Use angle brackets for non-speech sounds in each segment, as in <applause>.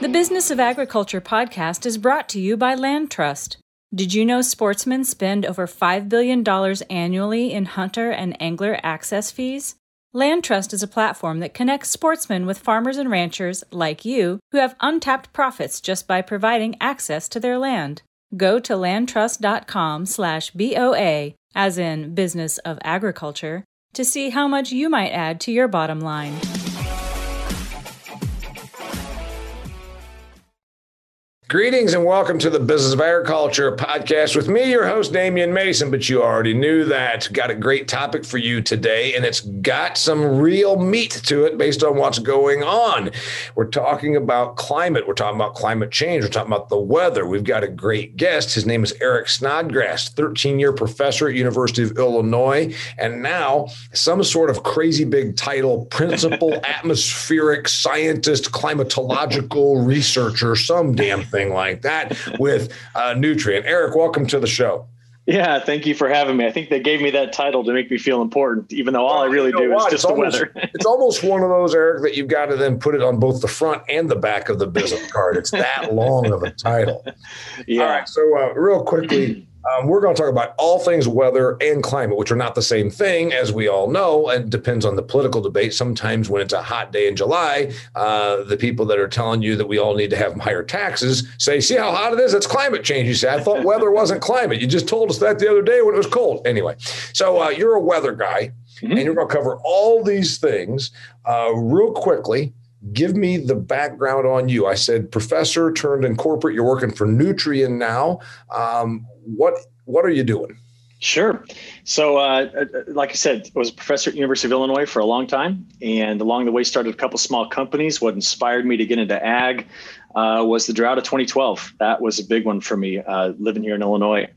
The Business of Agriculture podcast is brought to you by Land Trust. Did you know sportsmen spend over $5 billion annually in hunter and angler access fees? Land Trust is a platform that connects sportsmen with farmers and ranchers like you who have untapped profits just by providing access to their land. Go to landtrust.com slash BOA, as in Business of Agriculture, to see how much you might add to your bottom line. Greetings and welcome to the Business of Agriculture podcast with me, your host, Damian Mason. But you already knew that. Got a great topic for you today, and it's got some real meat to it based on what's going on. We're talking about climate. We're talking about climate change. We're talking about the weather. We've got a great guest. His name is Eric Snodgrass, 13 year professor at University of Illinois, and now some sort of crazy big title, principal <laughs> atmospheric scientist, climatological researcher, some damn thing like that with uh, Nutrien. Eric, welcome to the show. Yeah, thank you for having me. I think they gave me that title to make me feel important, even though all well, I really do what? is just it's the almost, weather. <laughs> it's almost one of those, Eric, that you've got to then put it on both the front and the back of the business card. It's that long of a title. <laughs> Yeah. All right. So, uh, real quickly, um, we're going to talk about all things weather and climate, which are not the same thing, as we all know. And depends on the political debate. Sometimes when it's a hot day in July, uh, the people that are telling you that we all need to have higher taxes say, "See how hot it is? It's climate change." You say, "I thought weather wasn't climate. You just told us that the other day when it was cold." Anyway, so uh, you're a weather guy, mm-hmm. and you're going to cover all these things uh, real quickly give me the background on you. I said professor turned in corporate. You're working for Nutrien now. Um, what what are you doing? Sure. So, uh, uh, like I said, I was a professor at University of Illinois for a long time, and along the way, started a couple small companies. What inspired me to get into ag uh, was the drought of 2012. That was a big one for me, uh, living here in Illinois.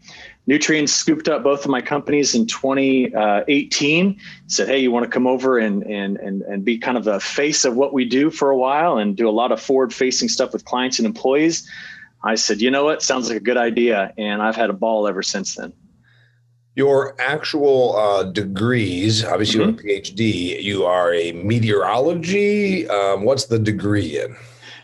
Nutrien scooped up both of my companies in 2018. Said, "Hey, you want to come over and and and and be kind of the face of what we do for a while, and do a lot of forward-facing stuff with clients and employees." I said, you know what? Sounds like a good idea. And I've had a ball ever since then. Your actual uh, degrees, obviously, mm-hmm. you have a PhD. You are a meteorology. Um, what's the degree in?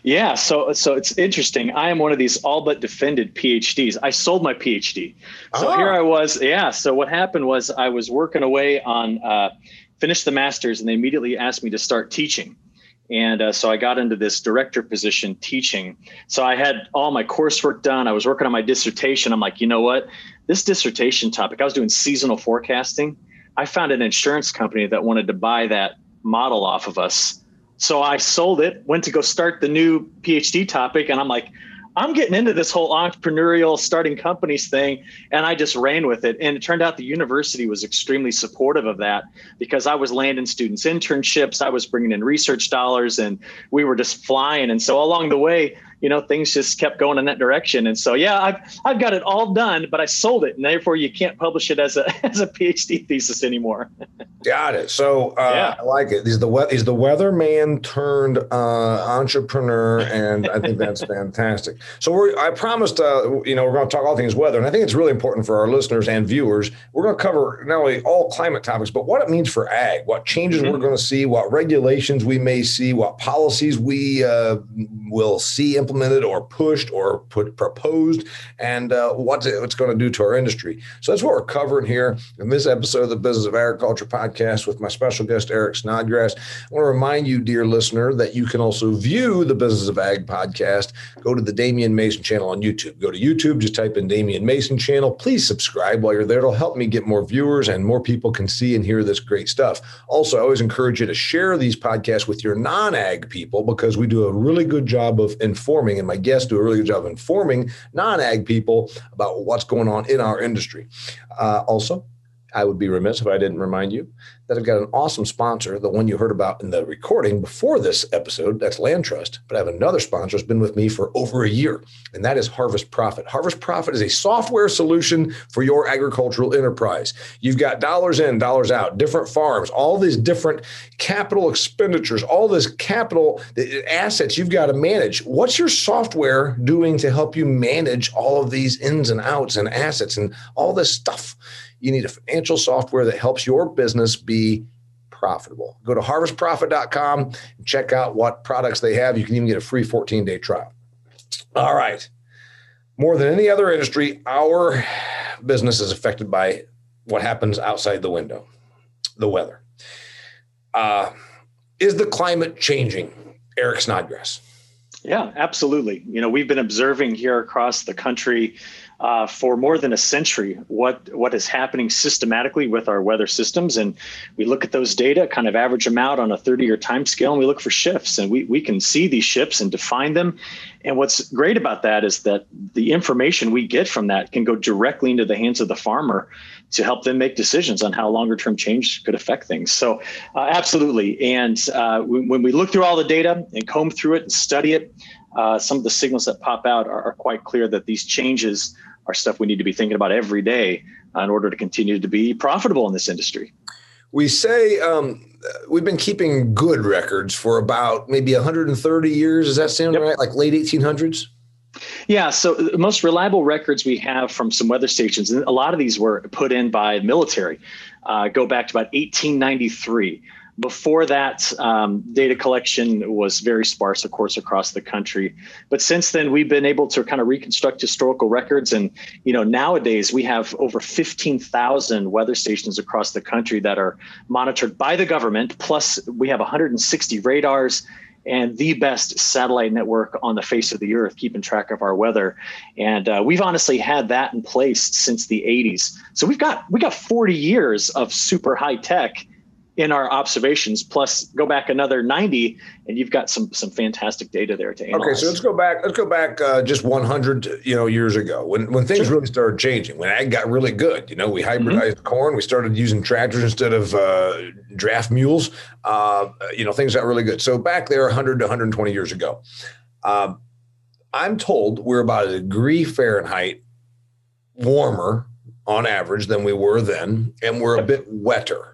Yeah, so so it's interesting. I am one of these all but defended PhDs. I sold my PhD, so oh. here I was. Yeah. So what happened was I was working away on uh, finished the masters, and they immediately asked me to start teaching. And uh, so I got into this director position teaching. So I had all my coursework done. I was working on my dissertation. I'm like, you know what? This dissertation topic, I was doing seasonal forecasting. I found an insurance company that wanted to buy that model off of us. So I sold it, went to go start the new PhD topic. And I'm like, I'm getting into this whole entrepreneurial starting companies thing. And I just ran with it. And it turned out the university was extremely supportive of that because I was landing students internships, I was bringing in research dollars, and we were just flying. And so along the way, you know, things just kept going in that direction. And so, yeah, I've, I've got it all done, but I sold it. And therefore you can't publish it as a, <laughs> as a PhD thesis anymore. <laughs> got it. So uh, yeah. I like it. He's the, he's the weatherman turned uh, entrepreneur. And I think that's <laughs> fantastic. So we're, I promised, uh, you know, we're going to talk all things weather. And I think it's really important for our listeners and viewers. We're going to cover not only all climate topics, but what it means for ag, what changes mm-hmm. we're going to see, what regulations we may see, what policies we uh, will see implemented or pushed or put proposed, and uh, what's it, what's going to do to our industry. So that's what we're covering here in this episode of the Business of Agriculture podcast with my special guest Eric Snodgrass. I want to remind you, dear listener, that you can also view the Business of Ag podcast. Go to the Damian Mason channel on YouTube. Go to YouTube, just type in Damian Mason channel. Please subscribe while you're there. It'll help me get more viewers and more people can see and hear this great stuff. Also, I always encourage you to share these podcasts with your non-ag people because we do a really good job of informing informing, and my guests do a really good job of informing non ag people about what's going on in our industry. Uh, also, I would be remiss if I didn't remind you that I've got an awesome sponsor, the one you heard about in the recording before this episode. That's Land Trust. But I have another sponsor who's been with me for over a year, and that is Harvest Profit. Harvest Profit is a software solution for your agricultural enterprise. You've got dollars in, dollars out, different farms, all these different capital expenditures, all this capital assets you've got to manage. What's your software doing to help you manage all of these ins and outs and assets and all this stuff? You need a financial software that helps your business be profitable. Go to harvestprofit.com and check out what products they have. You can even get a free 14 day trial. All right. More than any other industry, our business is affected by what happens outside the window, the weather. Uh, is the climate changing, Eric Snodgrass? Yeah, absolutely. You know, we've been observing here across the country uh, for more than a century what what is happening systematically with our weather systems, and we look at those data, kind of average them out on a 30-year time scale, and we look for shifts, and we we can see these shifts and define them. And what's great about that is that the information we get from that can go directly into the hands of the farmer to help them make decisions on how longer term change could affect things. So, uh, absolutely. And uh, when, when, we look through all the data and comb through it and study it, uh, some of the signals that pop out are, are, quite clear that these changes are stuff we need to be thinking about every day in order to continue to be profitable in this industry. We say um, we've been keeping good records for about maybe 130 years. Does that sound yep. right? Like late 1800s? Yeah, so the most reliable records we have from some weather stations, and a lot of these were put in by military, uh, go back to about 1893. Before that, um, data collection was very sparse, of course, across the country. But since then, we've been able to kind of reconstruct historical records, and you know, nowadays we have over 15,000 weather stations across the country that are monitored by the government. Plus, we have 160 radars and the best satellite network on the face of the earth, keeping track of our weather. And uh, we've honestly had that in place since the 80s. So we've got we got 40 years of super high tech in our observations plus go back another 90 and you've got some some fantastic data there to analyze. Okay, so let's go back let's go back uh, just 100 you know years ago when when things sure. really started changing when ag got really good you know we hybridized mm-hmm. corn we started using tractors instead of uh, draft mules uh, you know things got really good so back there 100 to 120 years ago um, I'm told we're about a degree Fahrenheit warmer on average than we were then and we're a bit wetter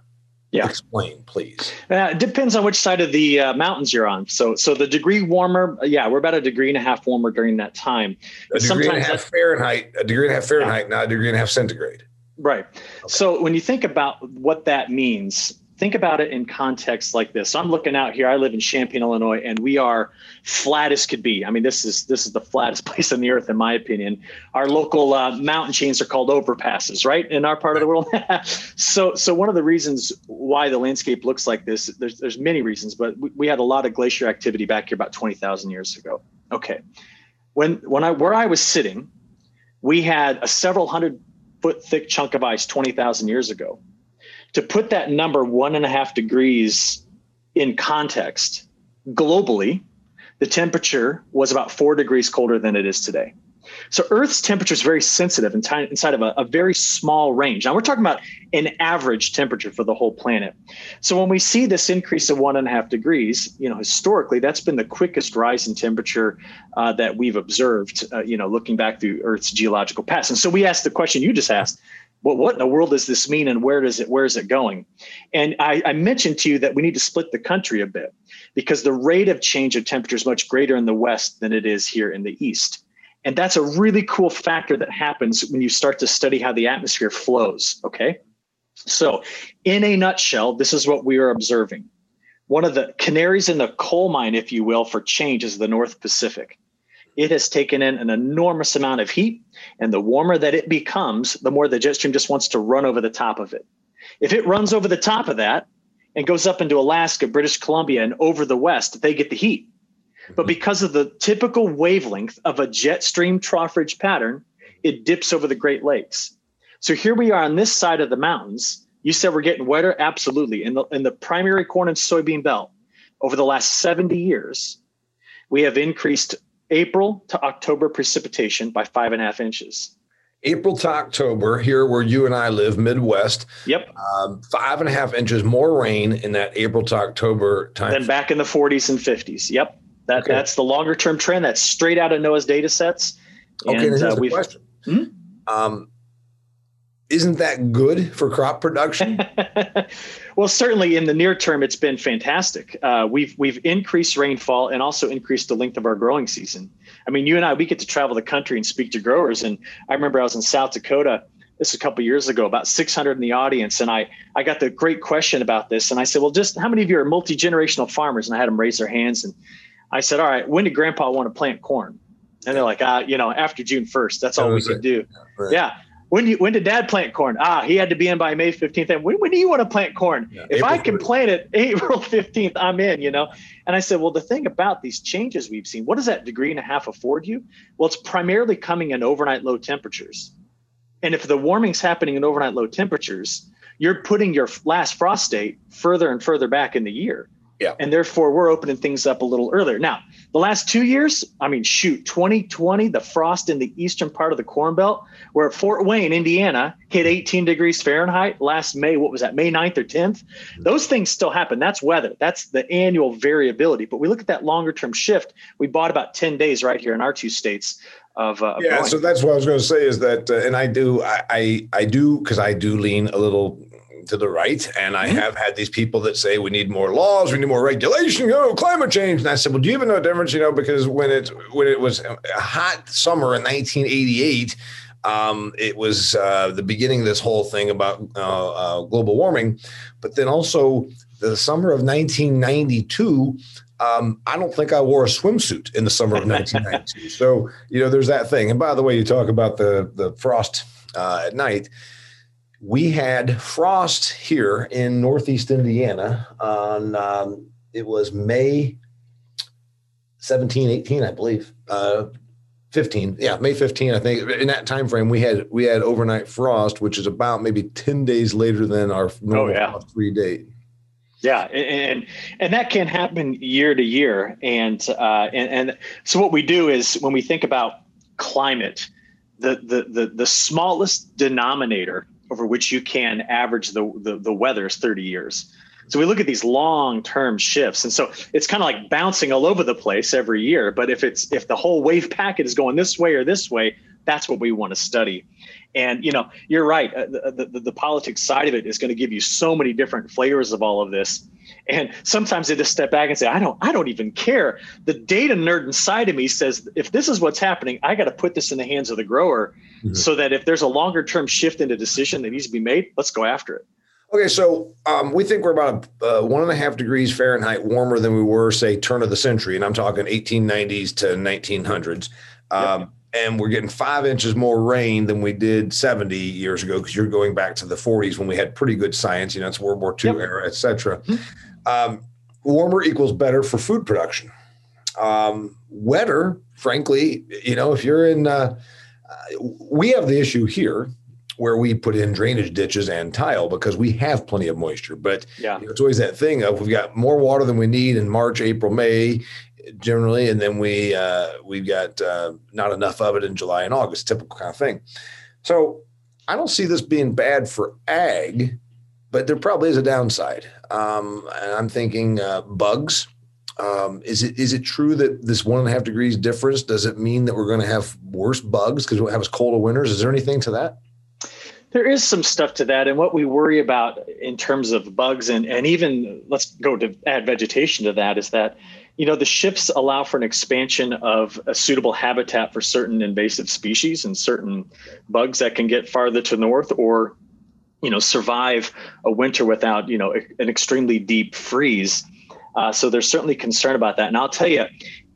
yeah. Explain, please. Uh, it depends on which side of the uh, mountains you're on. So, so the degree warmer, yeah, we're about a degree and a half warmer during that time. A degree and a half Fahrenheit, a degree and a half Fahrenheit, yeah. not a degree and a half centigrade. Right. Okay. So when you think about what that means, think about it in context like this. I'm looking out here. I live in Champaign, Illinois, and we are flat as could be. I mean, this is this is the flattest <laughs> place on the earth, in my opinion. Our local uh, mountain chains are called overpasses, right, in our part of the world. <laughs> so, so one of the reasons why the landscape looks like this, there's there's many reasons, but we, we had a lot of glacier activity back here about twenty thousand years ago. Okay, when when I where I was sitting, we had a several hundred foot thick chunk of ice twenty thousand years ago to put that number one and a half degrees in context, globally, the temperature was about four degrees colder than it is today. So Earth's temperature is very sensitive inside of a, a, very small range. Now we're talking about an average temperature for the whole planet. So when we see this increase of one and a half degrees, you know, historically that's been the quickest rise in temperature uh, that we've observed. Uh, you know, looking back through Earth's geological past. And so we asked the question you just asked: what, what in the world does this mean and where does it where is it going? And I, I, mentioned to you that we need to split the country a bit because the rate of change of temperature is much greater in the west than it is here in the east. And that's a really cool factor that happens when you start to study how the atmosphere flows okay? So in a nutshell this is what we are observing. One of the canaries in the coal mine if you will for change is the north pacific it has taken in an enormous amount of heat. And the warmer that it becomes, the more the jet stream just wants to run over the top of it. If it runs over the top of that and goes up into Alaska, British Columbia, and over the west, they get the heat. But mm-hmm. because of the typical wavelength of a jet stream trough ridge pattern, it dips over the Great Lakes. So here we are on this side of the mountains. You said we're getting wetter? Absolutely. In the, in the primary corn and soybean belt, over the last 70 years, we have increased April to October precipitation by five and a half inches. April to October, here where you and I live, Midwest. Yep. Um, five and a half inches more rain in that April to October time. Then back in the 40s and 50s. Yep. That okay. that's the longer term trend. That's straight out of NOAA's data sets. And, okay, here's uh, the question. Hmm? Um, isn't that good for crop production? <laughs> well, certainly in the near term, it's been fantastic. Uh, we've we've increased rainfall and also increased the length of our growing season. I mean, you and I, we get to travel the country and speak to growers. And I remember I was in South Dakota this a couple years ago, about 600 in the audience, and I I got the great question about this, and I said, well, just how many of you are multi generational farmers? And I had them raise their hands, and I said, all right, when did Grandpa want to plant corn? And they're like, ah, you know, after June 1st, that's all we could do. Right. Yeah. When you, when did Dad plant corn? Ah, he had to be in by May 15th. And when, when do you want to plant corn? Yeah, if April I can 30th. plant it <laughs> April 15th, I'm in. You know. And I said, well, the thing about these changes we've seen, what does that degree and a half afford you? Well, it's primarily coming in overnight low temperatures. And if the warming's happening in overnight low temperatures, you're putting your last frost date further and further back in the year. Yeah. And therefore, we're opening things up a little earlier. Now, the last two years, I mean, shoot, 2020, the frost in the eastern part of the Corn Belt, where Fort Wayne, Indiana, hit 18 degrees Fahrenheit last May. What was that, May 9th or 10th? Those things still happen. That's weather. That's the annual variability. But we look at that longer term shift. We bought about 10 days right here in our two states of, uh, yeah. So that's what I was going to say is that, uh, and I do, I, I, I do, because I do lean a little to the right. And I mm-hmm. have had these people that say we need more laws, we need more regulation, oh, climate change. And I said, well, do you even know the difference? You know, because when it when it was a hot summer in 1988, um, it was uh, the beginning of this whole thing about uh, uh, global warming, but then also the summer of 1992. Um, I don't think I wore a swimsuit in the summer of <laughs> 1992. so you know, there's that thing. And by the way, you talk about the the frost uh, at night we had frost here in Northeast Indiana on, um, it was May 17, 18, I believe. Uh, 15 yeah may 15 i think in that time frame we had we had overnight frost which is about maybe 10 days later than our normal oh, yeah. free date yeah and and that can happen year to year and uh and, and so what we do is when we think about climate the the the, the smallest denominator over which you can average the, the, the weather is 30 years. So we look at these long-term shifts, and so it's kind of like bouncing all over the place every year. But if it's if the whole wave packet is going this way or this way, that's what we want to study. And you know, you're right. Uh, the, the, the politics side of it is going to give you so many different flavors of all of this. And sometimes they just step back and say, I don't, I don't even care. The data nerd inside of me says, if this is what's happening, I got to put this in the hands of the grower mm-hmm. so that if there's a longer term shift in a decision that needs to be made, let's go after it. Okay, so um, we think we're about uh, one and a half degrees Fahrenheit warmer than we were, say, turn of the century, and I'm talking 1890s to 1900s. Um, yep. And we're getting five inches more rain than we did 70 years ago because you're going back to the 40s when we had pretty good science. You know, it's World War II yep. era, et cetera. Mm-hmm. Um, warmer equals better for food production. Um, wetter, frankly, you know, if you're in, uh, uh, we have the issue here where we put in drainage ditches and tile because we have plenty of moisture. But yeah. You know, it's always that thing of we've got more water than we need in March, April, May, generally, and then we uh, we've got uh, not enough of it in July and August. Typical kind of thing. So I don't see this being bad for ag but there probably is a downside. Um, and I'm thinking uh, bugs. Um, is it is it true that this one and a half degrees difference does it mean that we're going to have worse bugs because we'll have as cold of winters? Is there anything to that? There is some stuff to that, and what we worry about in terms of bugs and and even let's go to add vegetation to that is that you know the shifts allow for an expansion of a suitable habitat for certain invasive species and certain bugs that can get farther to north or you know survive a winter without you know an extremely deep freeze. Uh, so there's certainly concern about that. And I'll tell you,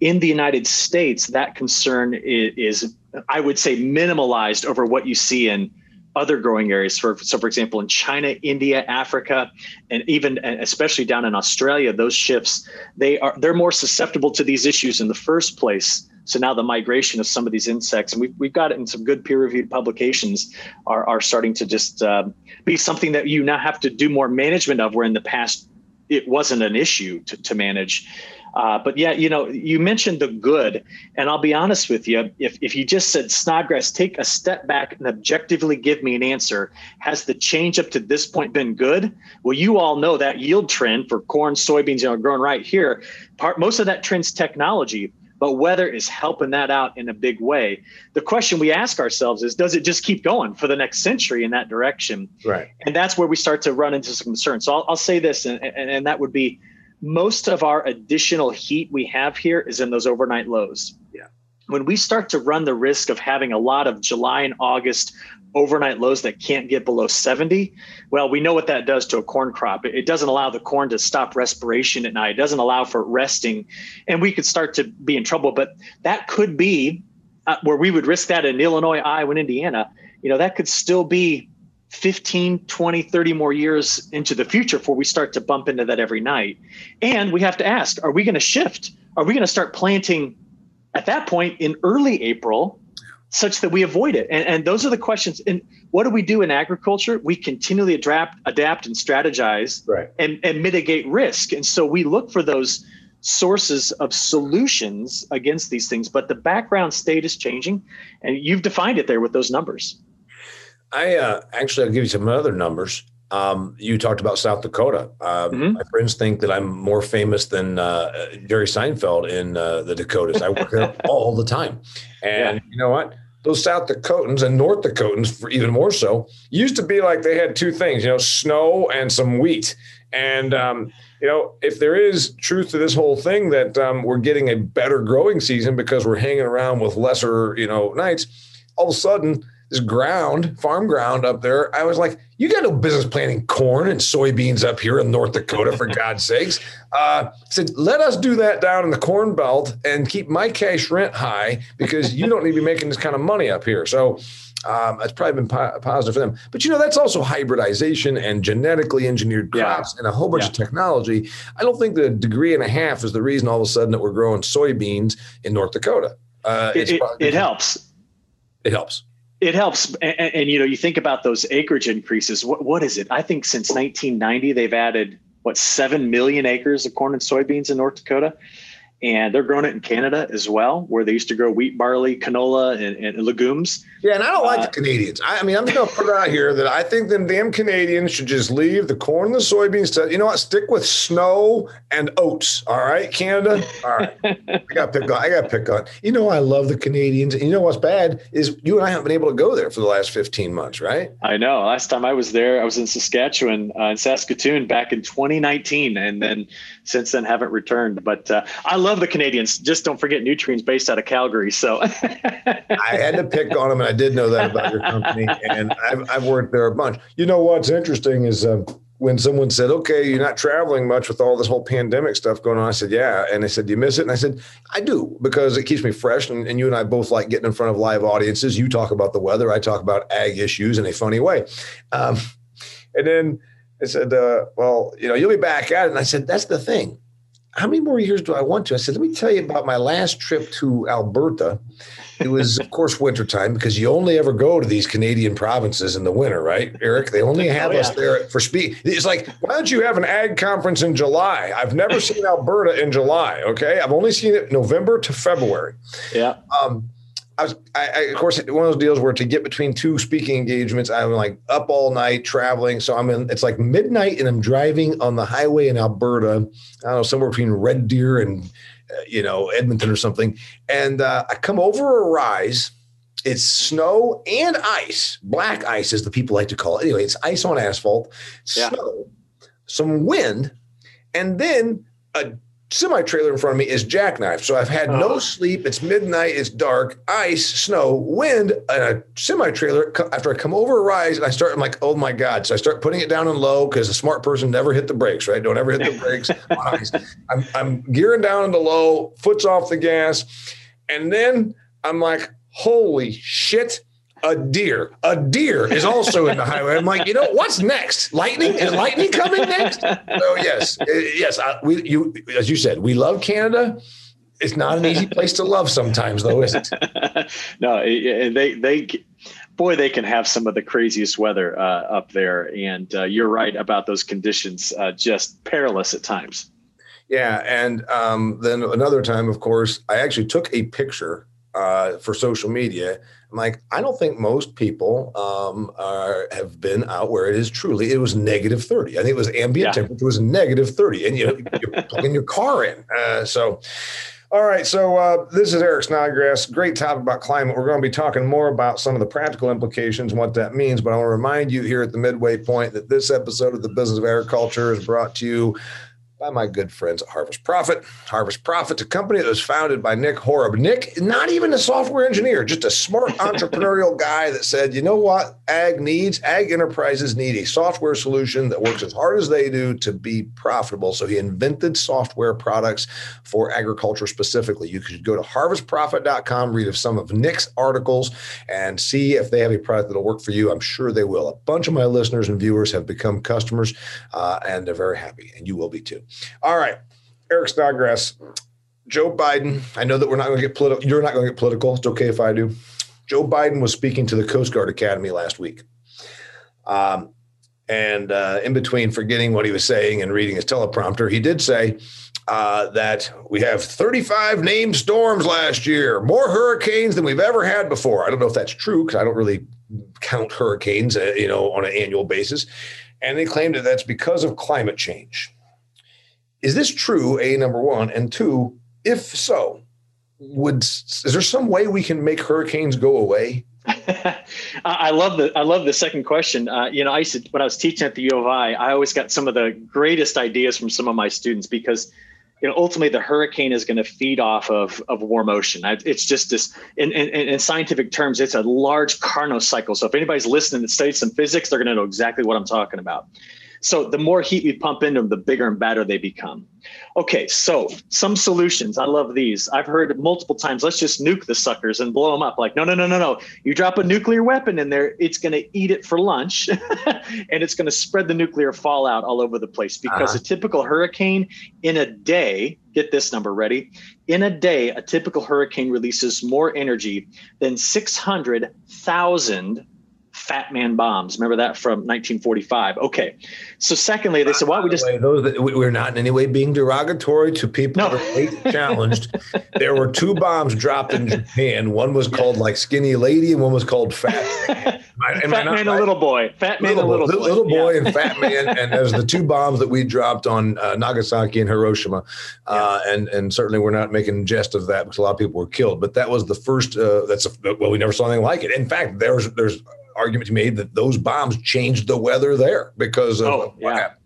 in the United States, that concern is, is, I would say, minimalized over what you see in other growing areas. For, so, for example, in China, India, Africa, and even and especially down in Australia, those shifts they are they're more susceptible to these issues in the first place so now the migration of some of these insects, and we've, we've got it in some good peer-reviewed publications, are, are starting to just uh, be something that you now have to do more management of, where in the past it wasn't an issue to, to manage. Uh, but yeah, you know, you mentioned the good, and I'll be honest with you. If if you just said Snodgrass, take a step back and objectively give me an answer. Has the change up to this point been good? Well, you all know that yield trend for corn, soybeans, you know, growing right here. Part most of that trend's technology but weather is helping that out in a big way. The question we ask ourselves is does it just keep going for the next century in that direction? Right. And that's where we start to run into some concerns. So I'll, I'll say this, and, and, and that would be most of our additional heat we have here is in those overnight lows. Yeah. when we start to run the risk of having a lot of July and August overnight lows that can't get below 70, well, we know what that does to a corn crop. It doesn't allow the corn to stop respiration at night. It doesn't allow for resting, and we could start to be in trouble. But that could be uh, where we would risk that in Illinois, Iowa, and Indiana. You know, that could still be 15, 20, 30 more years into the future before we start to bump into that every night. And we have to ask, are we going to shift? Are we going to start planting at that point in early April such that we avoid it? And, and those are the questions. And what do we do in agriculture? We continually adapt, adapt and strategize right. and, and mitigate risk. And so we look for those sources of solutions against these things. But the background state is changing. And you've defined it there with those numbers. I uh, actually, I'll give you some other numbers. Um, you talked about South Dakota. Uh, mm-hmm. My friends think that I'm more famous than uh, Jerry Seinfeld in uh, the Dakotas. I work there <laughs> all the time. And yeah. you know what? Those South Dakotans and North Dakotans, for even more so, used to be like they had two things, you know, snow and some wheat. And, um, you know, if there is truth to this whole thing that um, we're getting a better growing season because we're hanging around with lesser, you know, nights, all of a sudden, this ground, farm ground up there. I was like, you got no business planting corn and soybeans up here in North Dakota, for <laughs> God's sakes. Uh, said, let us do that down in the corn belt and keep my cash rent high because you don't need to be making this kind of money up here. So um, that's probably been po- positive for them. But you know, that's also hybridization and genetically engineered crops yeah. and a whole bunch yeah. of technology. I don't think the degree and a half is the reason all of a sudden that we're growing soybeans in North Dakota. Uh, it, it, it helps. It helps. It helps, and, and, you know, you think about those acreage increases. What what is it? I think since 1990 they've added what seven million acres of corn and soybeans in North Dakota and they're growing it in Canada as well, where they used to grow wheat, barley, canola, and, and legumes. Yeah, and I don't like uh, the Canadians. I, I, mean, I'm just going to put it out here that I think them damn Canadians should just leave the corn and the soybeans. To, you know what? Stick with snow and oats. All right, Canada. All right, <laughs> I got pick on. I got pick on. You know, I love the Canadians. And you know what's bad is you and I haven't been able to go there for the last 15 months, right? I know. Last time I was there, I was in Saskatchewan, uh, in Saskatoon, back in 2019, and then since then haven't returned. But uh, I love love the Canadians. Just don't forget Nutrien's based out of Calgary. So <laughs> I had to pick on them, and I did know that about your company, and I've, I've worked there a bunch. You know what's interesting is. Uh, when someone said, "Okay, you're not traveling much with all this whole pandemic stuff going on," I said, "Yeah," and they said, "Do you miss it?" And I said, "I do because it keeps me fresh." And, and, you and I both like getting in front of live audiences. You talk about the weather, I talk about ag issues in a funny way. Um, and then I said, uh, "Well, you know, you'll be back at it." And I said, "That's the thing how many more years do I want to? I said, let me tell you about my last trip to Alberta. It was, of course, wintertime because you only ever go to these Canadian provinces in the winter, right, Eric? They only oh, have oh, yeah. us there for speed. It's like, why don't you have an ag conference in July? I've never seen Alberta in July. Okay. I've only seen it November to February. Yeah. Um, I was, I, I, of course, one of those deals where to get between two speaking engagements, I'm like up all night traveling. So I'm in, it's like midnight and I'm driving on the highway in Alberta, I don't know, somewhere between Red Deer and, uh, you know, Edmonton or something. And uh, I come over a rise. It's snow and ice, black ice, as the people like to call it. Anyway, it's ice on asphalt, yeah. snow, some wind, and then a semi trailer in front of me is jackknifed. So I've had oh. no sleep. It's midnight. It's dark, ice, snow, wind, and a semi trailer. After I come over a rise and I start, I'm like, oh my God. So I start putting it down in low because a smart person never hit the brakes, right? Don't ever hit the brakes. <laughs> I'm, I'm gearing down into low, foot's off the gas. And then I'm like, holy shit a deer. A deer is also in the highway. I'm like, you know, what's next? Lightning? Is lightning coming next? Oh yes, uh, yes. I, we, you, as you said, we love Canada. It's not an easy place to love sometimes, though, is it? <laughs> no, they they boy, they can have some of the craziest weather uh, up there. And uh, you're right about those conditions, uh, just perilous at times. Yeah, and um, then another time, of course, I actually took a picture uh, for social media I'm like, I don't think most people um, are, have been out where it is truly. It was negative 30. I think it was ambient yeah. temperature was negative 30, and you know, you're <laughs> plugging your car in. Uh, so, all right. So uh, this is Eric Snodgrass. Great topic about climate. We're going to be talking more about some of the practical implications and what that means. But I want to remind you here at the midway point that this episode of the Business of Agriculture is brought to you by my good friends at Harvest Profit. Harvest Profit's a company that was founded by Nick Horob. Nick, not even a software engineer, just a smart <laughs> entrepreneurial guy that said, you know what, ag needs, ag enterprises need a software solution that works as hard as they do to be profitable. So he invented software products for agriculture specifically. You could go to harvestprofit.com, read of some of Nick's articles, and see if they have a product that'll work for you. I'm sure they will. A bunch of my listeners and viewers have become customers, uh, and they're very happy, and you will be too. All right, Eric Snodgrass, Joe Biden. I know that we're not going to get political. You're not going to get political. It's okay if I do. Joe Biden was speaking to the Coast Guard Academy last week. Um, and uh, in between forgetting what he was saying and reading his teleprompter, he did say uh, that we have 35 named storms last year, more hurricanes than we've ever had before. I don't know if that's true because I don't really count hurricanes, uh, you know, on an annual basis. And they claimed that that's because of climate change. Is this true? A number one, and two, if so, would is there some way we can make hurricanes go away? <laughs> I love the I love the second question. Uh, you know, I used to, when I was teaching at the U of I, I always got some of the greatest ideas from some of my students because you know ultimately the hurricane is going to feed off of of warm ocean. It's just this in, in, in scientific terms, it's a large Carnot cycle. So if anybody's listening that studies some physics, they're going to know exactly what I'm talking about. So the more heat we pump into them, the bigger and badder they become. Okay, so some solutions. I love these. I've heard multiple times, let's just nuke the suckers and blow them up. Like, no, no, no, no, no. You drop a nuclear weapon in there, it's going to eat it for lunch <laughs> and it's going to spread the nuclear fallout all over the place because uh-huh. a typical hurricane in a day, get this number ready, in a day, a typical hurricane releases more energy than 600,000 Fat Man bombs. Remember that from 1945? Okay. So, secondly, they said, "Why don't we just?" Way, those we're not in any way being derogatory to people no. that are <laughs> challenged. there were two bombs dropped in Japan. One was called like Skinny Lady, and one was called Fat Man. I, fat Man, a little boy. Fat Man, little, a little boy. Little boy yeah. and Fat Man, <laughs> and there's the two bombs that we dropped on uh, Nagasaki and Hiroshima, uh, yeah. and and certainly we're not making jest of that because a lot of people were killed. But that was the first. Uh, that's a, well, we never saw anything like it. In fact, there's there's argument to be made that those bombs changed the weather there because of oh, yeah. happened.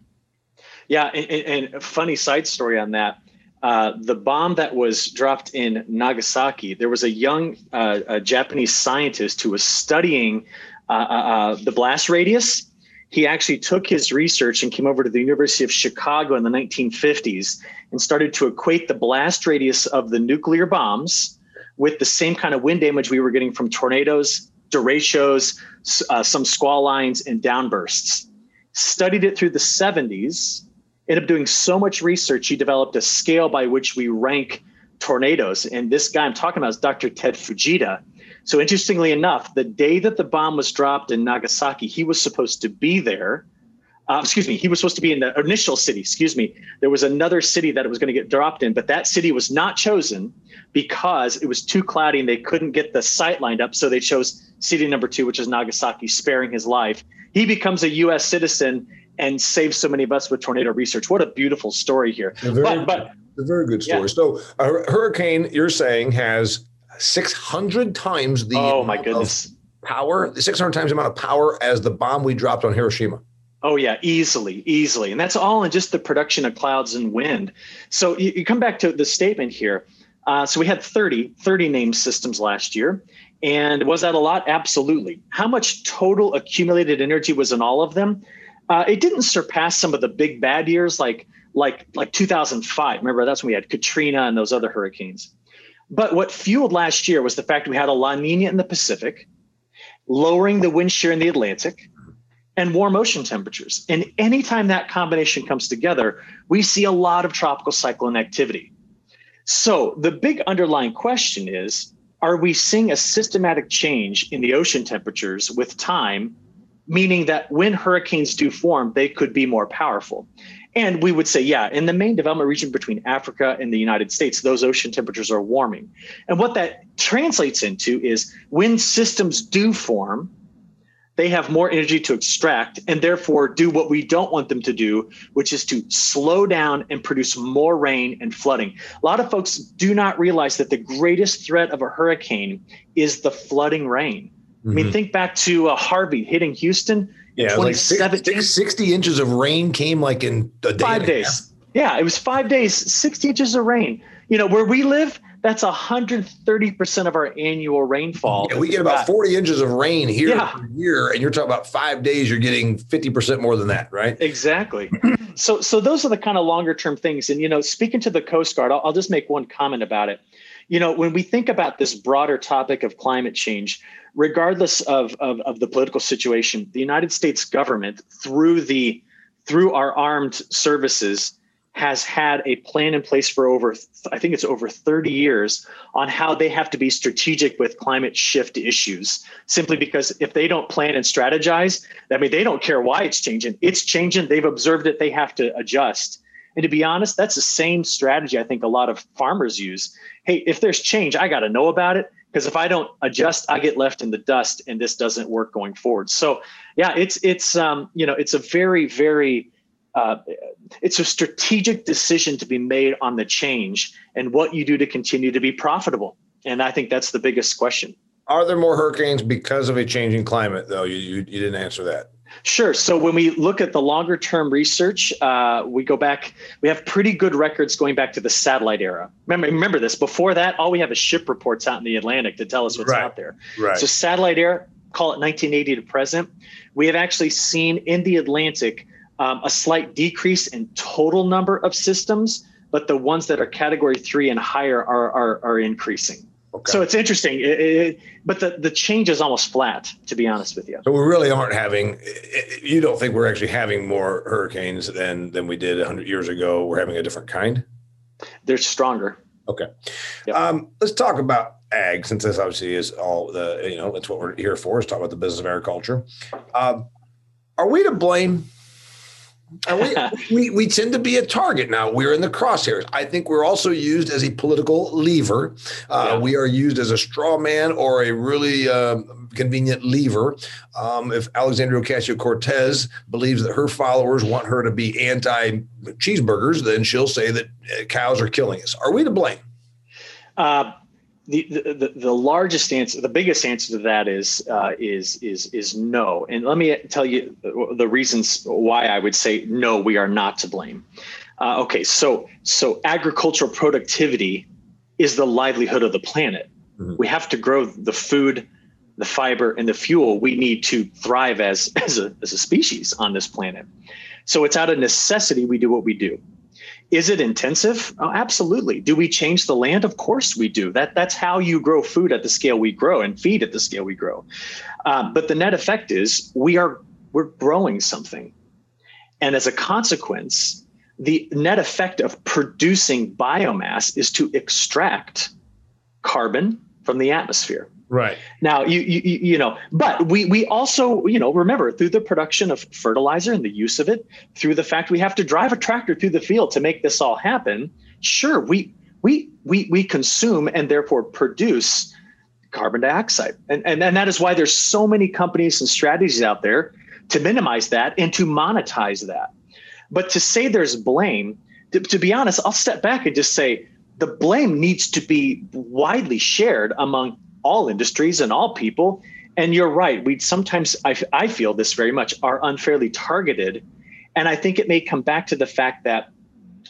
Yeah, and, and, a funny side story on that. Uh, the bomb that was dropped in Nagasaki, there was a young uh, a Japanese scientist who was studying uh, uh, uh, the blast radius. He actually took his research and came over to the University of Chicago in the 1950s and started to equate the blast radius of the nuclear bombs with the same kind of wind damage we were getting from tornadoes, derechos, uh, some squall lines, and downbursts. Studied it through the 70s. Ended up doing so much research, he developed a scale by which we rank tornadoes. And this guy I'm talking about is Dr. Ted Fujita. So, interestingly enough, the day that the bomb was dropped in Nagasaki, he was supposed to be there. Uh, excuse me, he was supposed to be in the initial city. Excuse me. There was another city that it was going to get dropped in, but that city was not chosen because it was too cloudy and they couldn't get the site lined up. So they chose city number two, which is Nagasaki, sparing his life. He becomes a U.S. citizen and saves so many of us with tornado research. What a beautiful story here. A very, but, but a very good story. Yeah. So a hurricane, you're saying, has 600 times the oh my goodness power, 600 times the amount of power as the bomb we dropped on Hiroshima. Oh yeah, easily, easily, and that's all in just the production of clouds and wind. So you, you come back to the statement here. Uh, so we had 30, 30 named systems last year. And was that a lot? Absolutely. How much total accumulated energy was in all of them? Uh, it didn't surpass some of the big bad years like like like 2005. Remember that's when we had Katrina and those other hurricanes. But what fueled last year was the fact we had a La Nina in the Pacific, lowering the wind shear in the Atlantic, and warm ocean temperatures. And anytime that combination comes together, we see a lot of tropical cyclone activity. So the big underlying question is are we seeing a systematic change in the ocean temperatures with time, meaning that when hurricanes do form, they could be more powerful? And we would say, yeah, in the main development region between Africa and the United States, those ocean temperatures are warming. And what that translates into is when systems do form, they have more energy to extract and therefore do what we don't want them to do, which is to slow down and produce more rain and flooding. A lot of folks do not realize that the greatest threat of a hurricane is the flooding rain. Mm-hmm. I mean, mm-hmm. think back to uh, Harvey hitting Houston. Yeah, like six, 60 inches of rain came like in a day five days. Yeah, it was five days, 60 inches of rain. You know, where we live, that's 130% of our annual rainfall. Yeah, we get about 40 inches of rain here yeah. per year, and you're talking about five days, you're getting 50% more than that, right? Exactly. so, so those are the kind of longer term things. And, you know, speaking to the Coast Guard, I'll, I'll just make one comment about it. You know, when we think about this broader topic of climate change, regardless of, of, of the political situation, the United States government, through the through our armed services, has had a plan in place for over, I think it's over 30 years, on how they have to be strategic with climate shift issues. Simply because if they don't plan and strategize, I mean, they don't care why it's changing. It's changing. They've observed it. They have to adjust. And to be honest, that's the same strategy I think a lot of farmers use. Hey, if there's change, I got to know about it because if I don't adjust, I get left in the dust, and this doesn't work going forward. So, yeah, it's it's um, you know it's a very very uh, it's a strategic decision to be made on the change and what you do to continue to be profitable. And I think that's the biggest question. Are there more hurricanes because of a changing climate, though? You, you, you didn't answer that. Sure. So when we look at the longer term research, uh, we go back, we have pretty good records going back to the satellite era. Remember, remember this before that, all we have is ship reports out in the Atlantic to tell us what's right. out there. Right. So satellite era, call it 1980 to present. We have actually seen in the Atlantic um, a slight decrease in total number of systems, but the ones that are category three and higher are, are, are increasing. Okay. So it's interesting, it, it, but the, the change is almost flat, to be honest with you. So we really aren't having. You don't think we're actually having more hurricanes than than we did 100 years ago? We're having a different kind. They're stronger. Okay. Yep. Um, let's talk about ag, since this obviously is all the you know that's what we're here for. Is talk about the business of agriculture. Um, are we to blame we, <laughs> we, we tend to be a target now. We're in the crosshairs. I think we're also used as a political lever. Uh, yeah. We are used as a straw man or a really uh, convenient lever. Um, if Alexandria Ocasio Cortez believes that her followers want her to be anti cheeseburgers, then she'll say that uh, cows are killing us. Are we to blame? Uh, the, the, the largest answer, the biggest answer to that is uh, is is is no. And let me tell you the reasons why I would say no. We are not to blame. Uh, okay, so so agricultural productivity is the livelihood of the planet. Mm-hmm. We have to grow the food, the fiber, and the fuel we need to thrive as <laughs> as a as a species on this planet. So it's out of necessity we do what we do. Is it intensive? Oh, absolutely. Do we change the land? Of course we do. That that's how you grow food at the scale we grow and feed at the scale we grow. Um, but the net effect is we are we're growing something, and as a consequence, the net effect of producing biomass is to extract carbon from the atmosphere. Right. Now, you, you you know, but we we also, you know, remember through the production of fertilizer and the use of it, through the fact we have to drive a tractor through the field to make this all happen. Sure, we we we we consume and therefore produce carbon dioxide. And and, and that is why there's so many companies and strategies out there to minimize that and to monetize that. But to say there's blame, to, to be honest, I'll step back and just say the blame needs to be widely shared among all industries and all people. And you're right. We sometimes, I, I feel this very much, are unfairly targeted. And I think it may come back to the fact that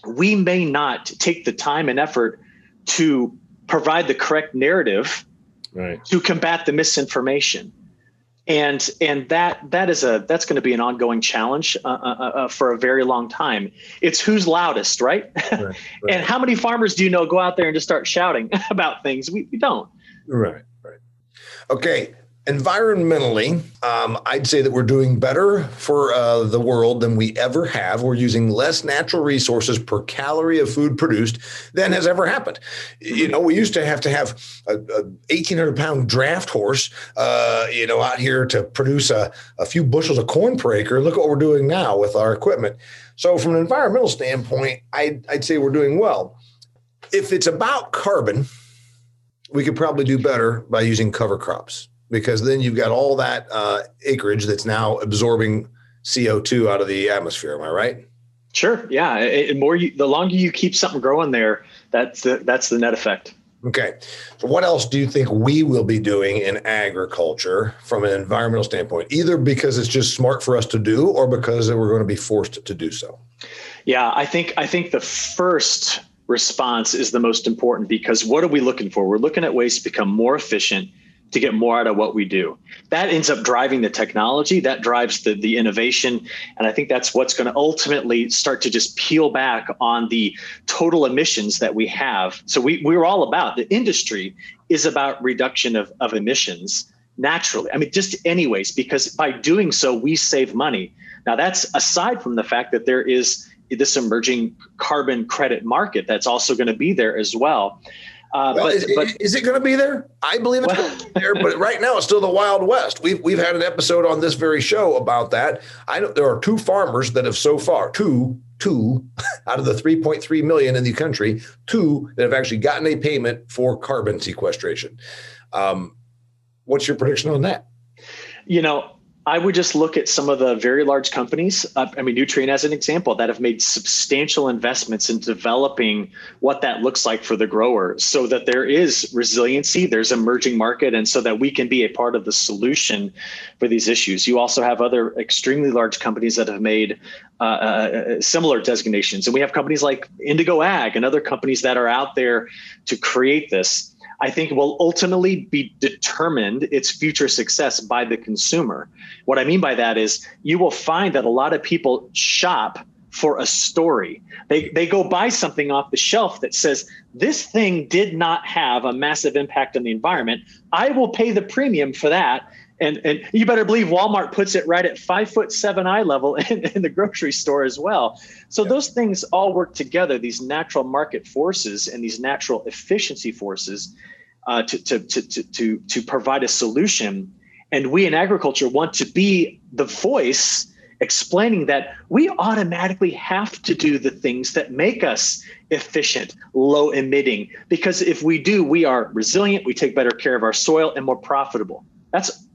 we may not take the time and effort to provide the correct narrative right. to combat the misinformation and and that that is a that's going to be an ongoing challenge uh, uh, uh, uh, for a very long time it's who's loudest right, right, <laughs> right. and how many farmers do you know go out there and just start shouting <laughs> about things we, we don't Right, right. Okay. Environmentally, um, I'd say that we're doing better for uh, the world than we ever have. We're using less natural resources per calorie of food produced than has ever happened. You know, we used to have to have a, a 1,800 pound draft horse, uh, you know, out here to produce a, a few bushels of corn per acre. Look what we're doing now with our equipment. So, from an environmental standpoint, I'd, I'd say we're doing well. If it's about carbon, we could probably do better by using cover crops because then you've got all that uh, acreage that's now absorbing CO2 out of the atmosphere. Am I right? Sure. Yeah. It, more you, the longer you keep something growing there, that's the, that's the net effect. Okay. So, what else do you think we will be doing in agriculture from an environmental standpoint, either because it's just smart for us to do or because we're going to be forced to do so? Yeah, I think I think the first response is the most important because what are we looking for? We're looking at ways to become more efficient to get more out of what we do. That ends up driving the technology, that drives the, the innovation. And I think that's what's going to ultimately start to just peel back on the total emissions that we have. So we, we're all about the industry is about reduction of, of emissions naturally. I mean, just anyways, because by doing so, we save money. Now, that's aside from the fact that there is this emerging carbon credit market that's also going to be there as well. Uh, well, but, is, but, is, it going to be there? I believe it's well, going to be there, but right now it's still the Wild West. We've we've had an episode on this very show about that. I know there are two farmers that have so far two two <laughs> out of the 3.3 million in the country, two that have actually gotten a payment for carbon sequestration. Um, what's your prediction on that? You know, I would just look at some of the very large companies. Uh, I mean, Nutrien as an example, that have made substantial investments in developing what that looks like for the grower, so that there is resiliency, there's emerging market, and so that we can be a part of the solution for these issues. You also have other extremely large companies that have made uh, uh, similar designations, and we have companies like Indigo Ag and other companies that are out there to create this. I think will ultimately be determined its future success by the consumer. What I mean by that is you will find that a lot of people shop for a story. They, they go buy something off the shelf that says, This thing did not have a massive impact on the environment. I will pay the premium for that. And, and you better believe Walmart puts it right at five foot seven eye level <laughs> in, in the grocery store as well. So, yeah. those things all work together, these natural market forces and these natural efficiency forces uh, to, to, to, to, to provide a solution and we in agriculture want to be the voice explaining that we automatically have to do the things that make us efficient, low emitting, because if we do, we are resilient, we take better care of our soil and more profitable. That's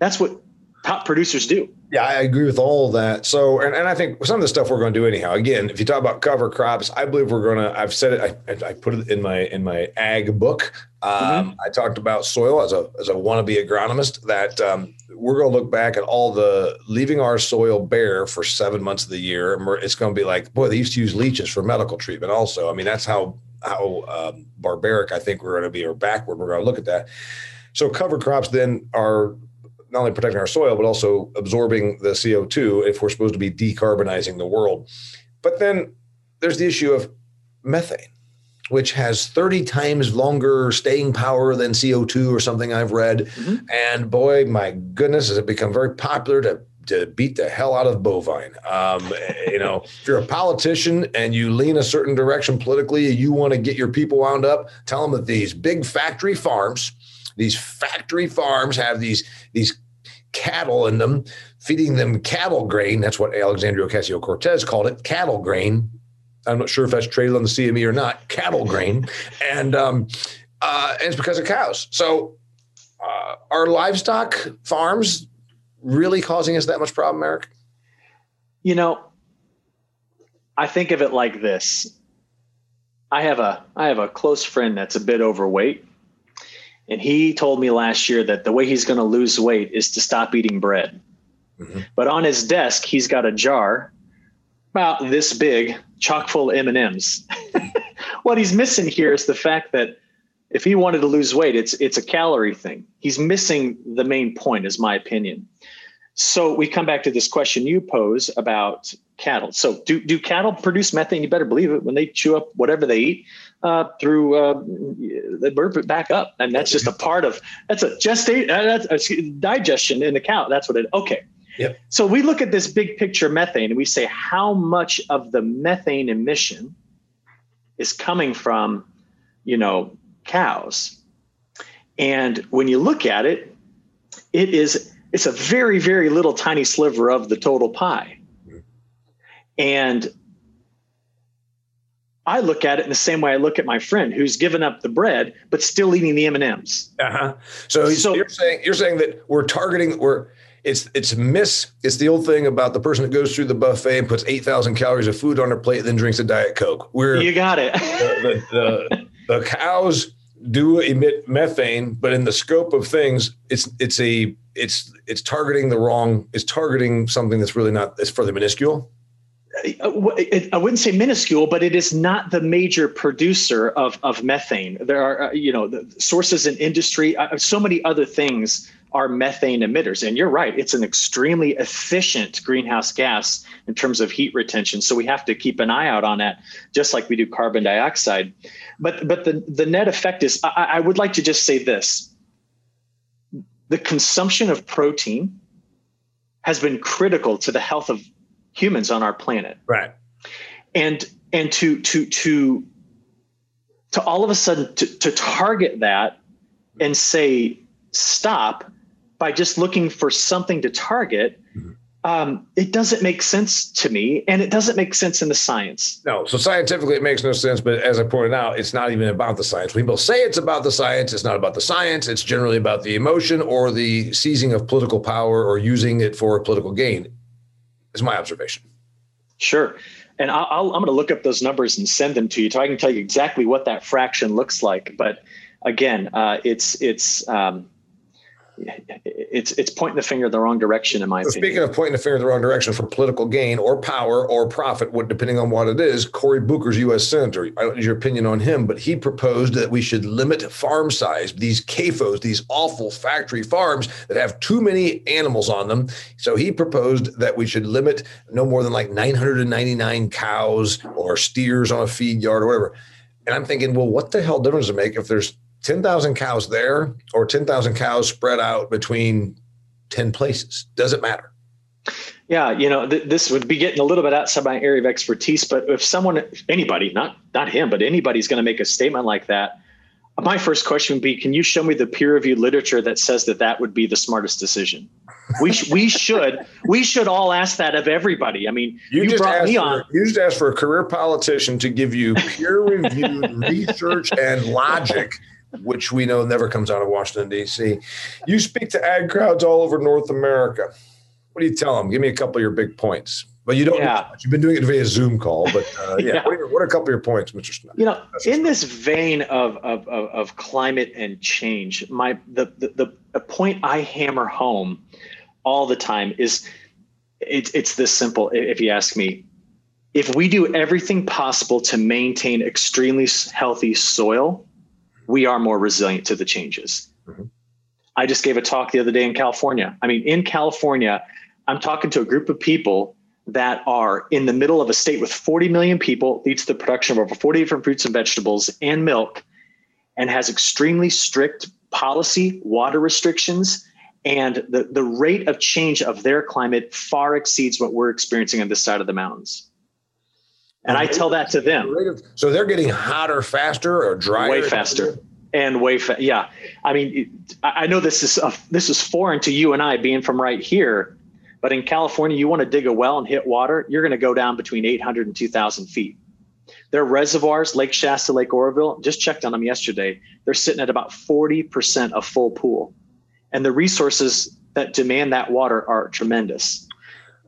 that's what top producers do. Yeah, I agree with all that. So, and, and I think some of the stuff we're going to do anyhow. Again, if you talk about cover crops, I believe we're going to. I've said it. I, I put it in my in my ag book. Um, mm-hmm. I talked about soil as a as a wannabe agronomist. That um, we're going to look back at all the leaving our soil bare for seven months of the year. And it's going to be like, boy, they used to use leeches for medical treatment. Also, I mean, that's how how um, barbaric I think we're going to be, or backward we're going to look at that. So cover crops then are not only protecting our soil, but also absorbing the CO2 if we're supposed to be decarbonizing the world. But then there's the issue of methane, which has 30 times longer staying power than CO2 or something I've read. Mm-hmm. And boy, my goodness, has it become very popular to to beat the hell out of bovine. Um, you know, <laughs> if you're a politician and you lean a certain direction politically, you want to get your people wound up, tell them that these big factory farms, these factory farms have these these cattle in them, feeding them cattle grain. That's what Alexandria Ocasio Cortez called it cattle grain. I'm not sure if that's traded on the CME or not, cattle grain. And, um, uh, and it's because of cows. So, uh, are livestock farms really causing us that much problem, Eric? You know, I think of it like this. I have a I have a close friend that's a bit overweight and he told me last year that the way he's going to lose weight is to stop eating bread. Mm-hmm. But on his desk, he's got a jar about this big, chock full of M&Ms. <laughs> what he's missing here is the fact that if he wanted to lose weight, it's it's a calorie thing. He's missing the main point, is my opinion. So we come back to this question you pose about cattle. So do do cattle produce methane? You better believe it. When they chew up whatever they eat, uh, through uh, they burp it back up, and that's just a part of that's a gestate uh, that's a digestion in the cow. That's what it. Okay. Yep. So we look at this big picture methane, and we say how much of the methane emission is coming from, you know, cows, and when you look at it, it is it's a very very little tiny sliver of the total pie, mm-hmm. and I look at it in the same way I look at my friend who's given up the bread but still eating the M and M's. Uh-huh. So, so you're saying you're saying that we're targeting we're it's it's miss it's the old thing about the person that goes through the buffet and puts eight thousand calories of food on their plate then drinks a diet coke. We're you got it. the, the, the, the cows do emit methane, but in the scope of things, it's it's a it's it's targeting the wrong. It's targeting something that's really not. It's fairly minuscule. I wouldn't say minuscule, but it is not the major producer of, of methane. There are, uh, you know, sources in industry, uh, so many other things are methane emitters. And you're right, it's an extremely efficient greenhouse gas in terms of heat retention. So we have to keep an eye out on that, just like we do carbon dioxide. But but the, the net effect is I, I would like to just say this. The consumption of protein has been critical to the health of humans on our planet. Right. And and to to to to all of a sudden to, to target that and say stop by just looking for something to target, um, it doesn't make sense to me, and it doesn't make sense in the science. No, so scientifically it makes no sense. But as I pointed out, it's not even about the science. People say it's about the science. It's not about the science. It's generally about the emotion or the seizing of political power or using it for political gain. Is my observation. Sure. And I'll, I'm going to look up those numbers and send them to you, so I can tell you exactly what that fraction looks like. But again, uh, it's it's um, it's it's pointing the finger in the wrong direction in my so opinion. Speaking of pointing the finger in the wrong direction for political gain or power or profit, what depending on what it is, Cory Booker's U.S. senator. I don't need your opinion on him, but he proposed that we should limit farm size. These CAFOs, these awful factory farms that have too many animals on them. So he proposed that we should limit no more than like 999 cows or steers on a feed yard or whatever. And I'm thinking, well, what the hell difference does it make if there's 10,000 cows there or 10,000 cows spread out between 10 places. Doesn't matter. Yeah, you know, th- this would be getting a little bit outside my area of expertise, but if someone, anybody, not not him, but anybody's going to make a statement like that, my first question would be, can you show me the peer-reviewed literature that says that that would be the smartest decision? We sh- we should we should all ask that of everybody. I mean, you, you brought me for, on. You just asked for a career politician to give you peer-reviewed <laughs> research and logic which we know never comes out of Washington, D.C. You speak to ag crowds all over North America. What do you tell them? Give me a couple of your big points. But you don't. Yeah. You've been doing it via Zoom call, but uh, <laughs> yeah. yeah. What, are your, what, are a couple of your points, Mr. Smith? You know, in this vein of, of, of, of, climate and change, my the, the the point I hammer home all the time is it's it's this simple. If you ask me, if we do everything possible to maintain extremely healthy soil, we are more resilient to the changes. Mm-hmm. I just gave a talk the other day in California. I mean, in California, I'm talking to a group of people that are in the middle of a state with 40 million people, leads to the production of over 40 different fruits and vegetables and milk, and has extremely strict policy, water restrictions, and the, the rate of change of their climate far exceeds what we're experiencing on this side of the mountains. And I tell that to them. So they're getting hotter faster or drier? Way faster. And way fa- yeah. I mean, I know this is a, this is foreign to you and I being from right here, but in California, you want to dig a well and hit water, you're going to go down between 800 and 2,000 feet. Their reservoirs, Lake Shasta, Lake Oroville, just checked on them yesterday. They're sitting at about 40% of full pool. And the resources that demand that water are tremendous.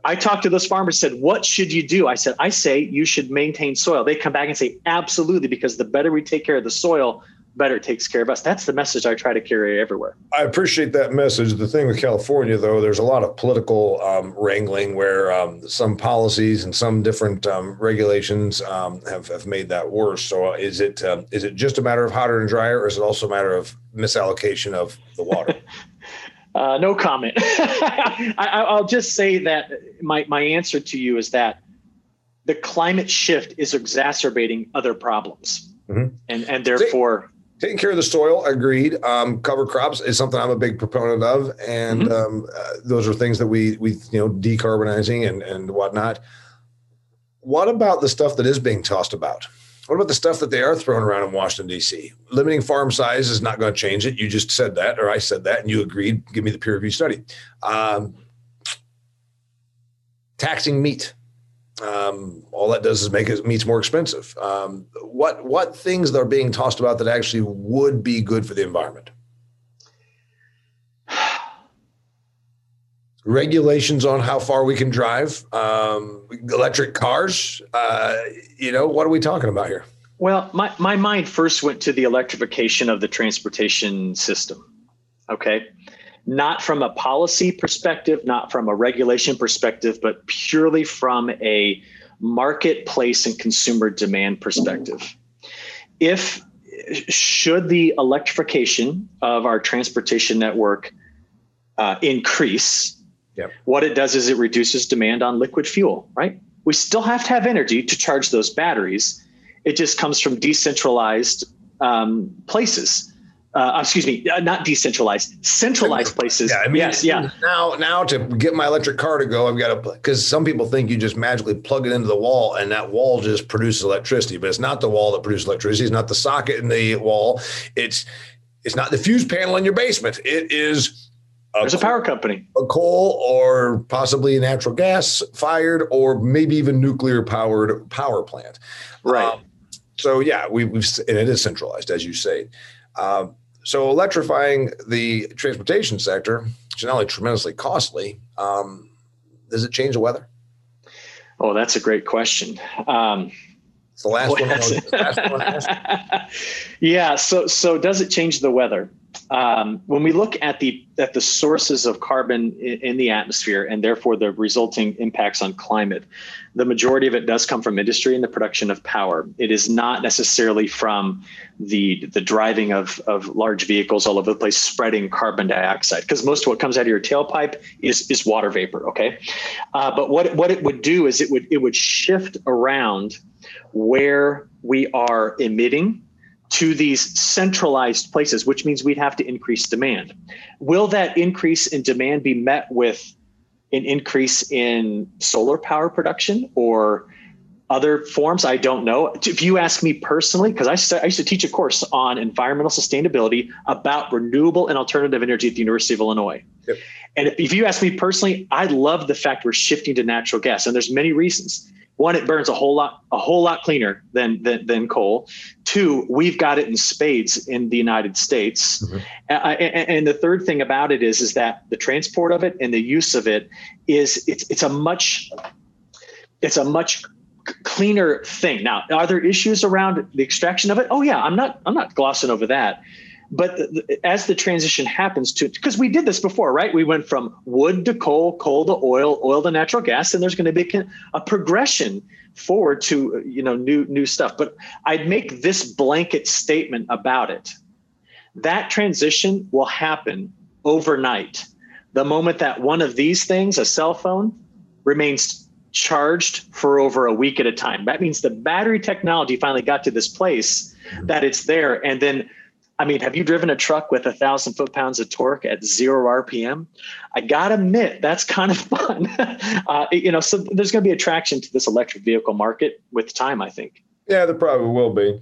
I talked to those farmers, said, What should you do? I said, I say you should maintain soil. They come back and say, Absolutely, because the better we take care of the soil, better it takes care of us. That's the message I try to carry everywhere. I appreciate that message. The thing with California, though, there's a lot of political um, wrangling where um, some policies and some different um, regulations um, have, have made that worse. So, uh, is it um, is it just a matter of hotter and drier, or is it also a matter of misallocation of the water? <laughs> Uh, no comment. <laughs> I, will just say that my, my answer to you is that the climate shift is exacerbating other problems. Mm-hmm. And, and therefore, taking care of the soil, agreed. Um, cover crops is something I'm a big proponent of. And mm-hmm. um, uh, those are things that we, we, you know, decarbonizing and, and whatnot. What about the stuff that is being tossed about? What about the stuff that they are throwing around in Washington, D.C.? Limiting farm size is not going to change it. You just said that, or I said that, and you agreed. Give me the peer review study. Um, taxing meat. Um, all that does is make it meats more expensive. Um, what what things are being tossed about that actually would be good for the environment? Regulations on how far we can drive, um, electric cars. Uh, you know, what are we talking about here? Well, my, my mind first went to the electrification of the transportation system. Okay. Not from a policy perspective, not from a regulation perspective, but purely from a marketplace and consumer demand perspective. If should the electrification of our transportation network uh, increase, yep. what it does is it reduces demand on liquid fuel, right? We still have to have energy to charge those batteries. It just comes from decentralized um, places uh, excuse me, uh, not decentralized, centralized places. Yeah, I mean, yes, yeah. Now, now to get my electric car to go, I've got to because some people think you just magically plug it into the wall and that wall just produces electricity, but it's not the wall that produces electricity. It's not the socket in the wall. It's it's not the fuse panel in your basement. It is. A There's a power company, a coal or possibly a natural gas fired, or maybe even nuclear powered power plant. Right. Um, so yeah, we, have and it is centralized, as you say. Um, so electrifying the transportation sector is not only tremendously costly. Um, does it change the weather? Oh, that's a great question. Um, it's the last, one, last one. <laughs> yeah. So, so does it change the weather? Um, when we look at the at the sources of carbon in, in, the atmosphere and therefore the resulting impacts on climate, the majority of it does come from industry and the production of power. It is not necessarily from the the driving of of large vehicles all over the place spreading carbon dioxide because most of what comes out of your tailpipe is is water vapor. Okay, uh, but what what it would do is it would it would shift around where we are emitting to these centralized places, which means we'd have to increase demand. Will that increase in demand be met with an increase in solar power production or other forms? I don't know. If you ask me personally, because I, I, used to teach a course on environmental sustainability about renewable and alternative energy at the University of Illinois. Yep. And if you ask me personally, I love the fact we're shifting to natural gas, and there's many reasons one, it burns a whole lot, a whole lot cleaner than than, than coal. Two, we've got it in spades in the United States. Mm-hmm. and, and the third thing about it is, is that the transport of it and the use of it is it's it's a much it's a much cleaner thing. Now, are there issues around the extraction of it? Oh yeah, I'm not I'm not glossing over that. But the, as the transition happens to, because we did this before, right? We went from wood to coal, coal to oil, oil to natural gas, and there's going to be a progression forward to you know new new stuff. But I'd make this blanket statement about it. That transition will happen overnight. The moment that one of these things, a cell phone, remains charged for over a week at a time. That means the battery technology finally got to this place that it's there. And then I mean, have you driven a truck with a thousand foot pounds of torque at zero RPM? I gotta admit, that's kind of <laughs> fun. uh, you know, so there's going to be attraction to this electric vehicle market with time, I think. Yeah, there probably will be.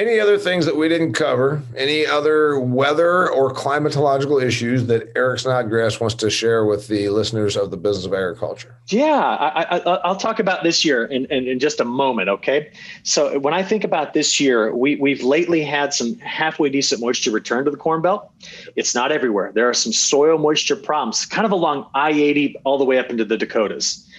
Any other things that we didn't cover? Any other weather or climatological issues that Eric Snodgrass wants to share with the listeners of the business of agriculture? Yeah, I, will talk about this year in, in, in, just a moment. Okay. So when I think about this year, we, we've lately had some halfway decent moisture return to the Corn Belt. It's not everywhere. There are some soil moisture problems kind of along I 80 all the way up into the Dakotas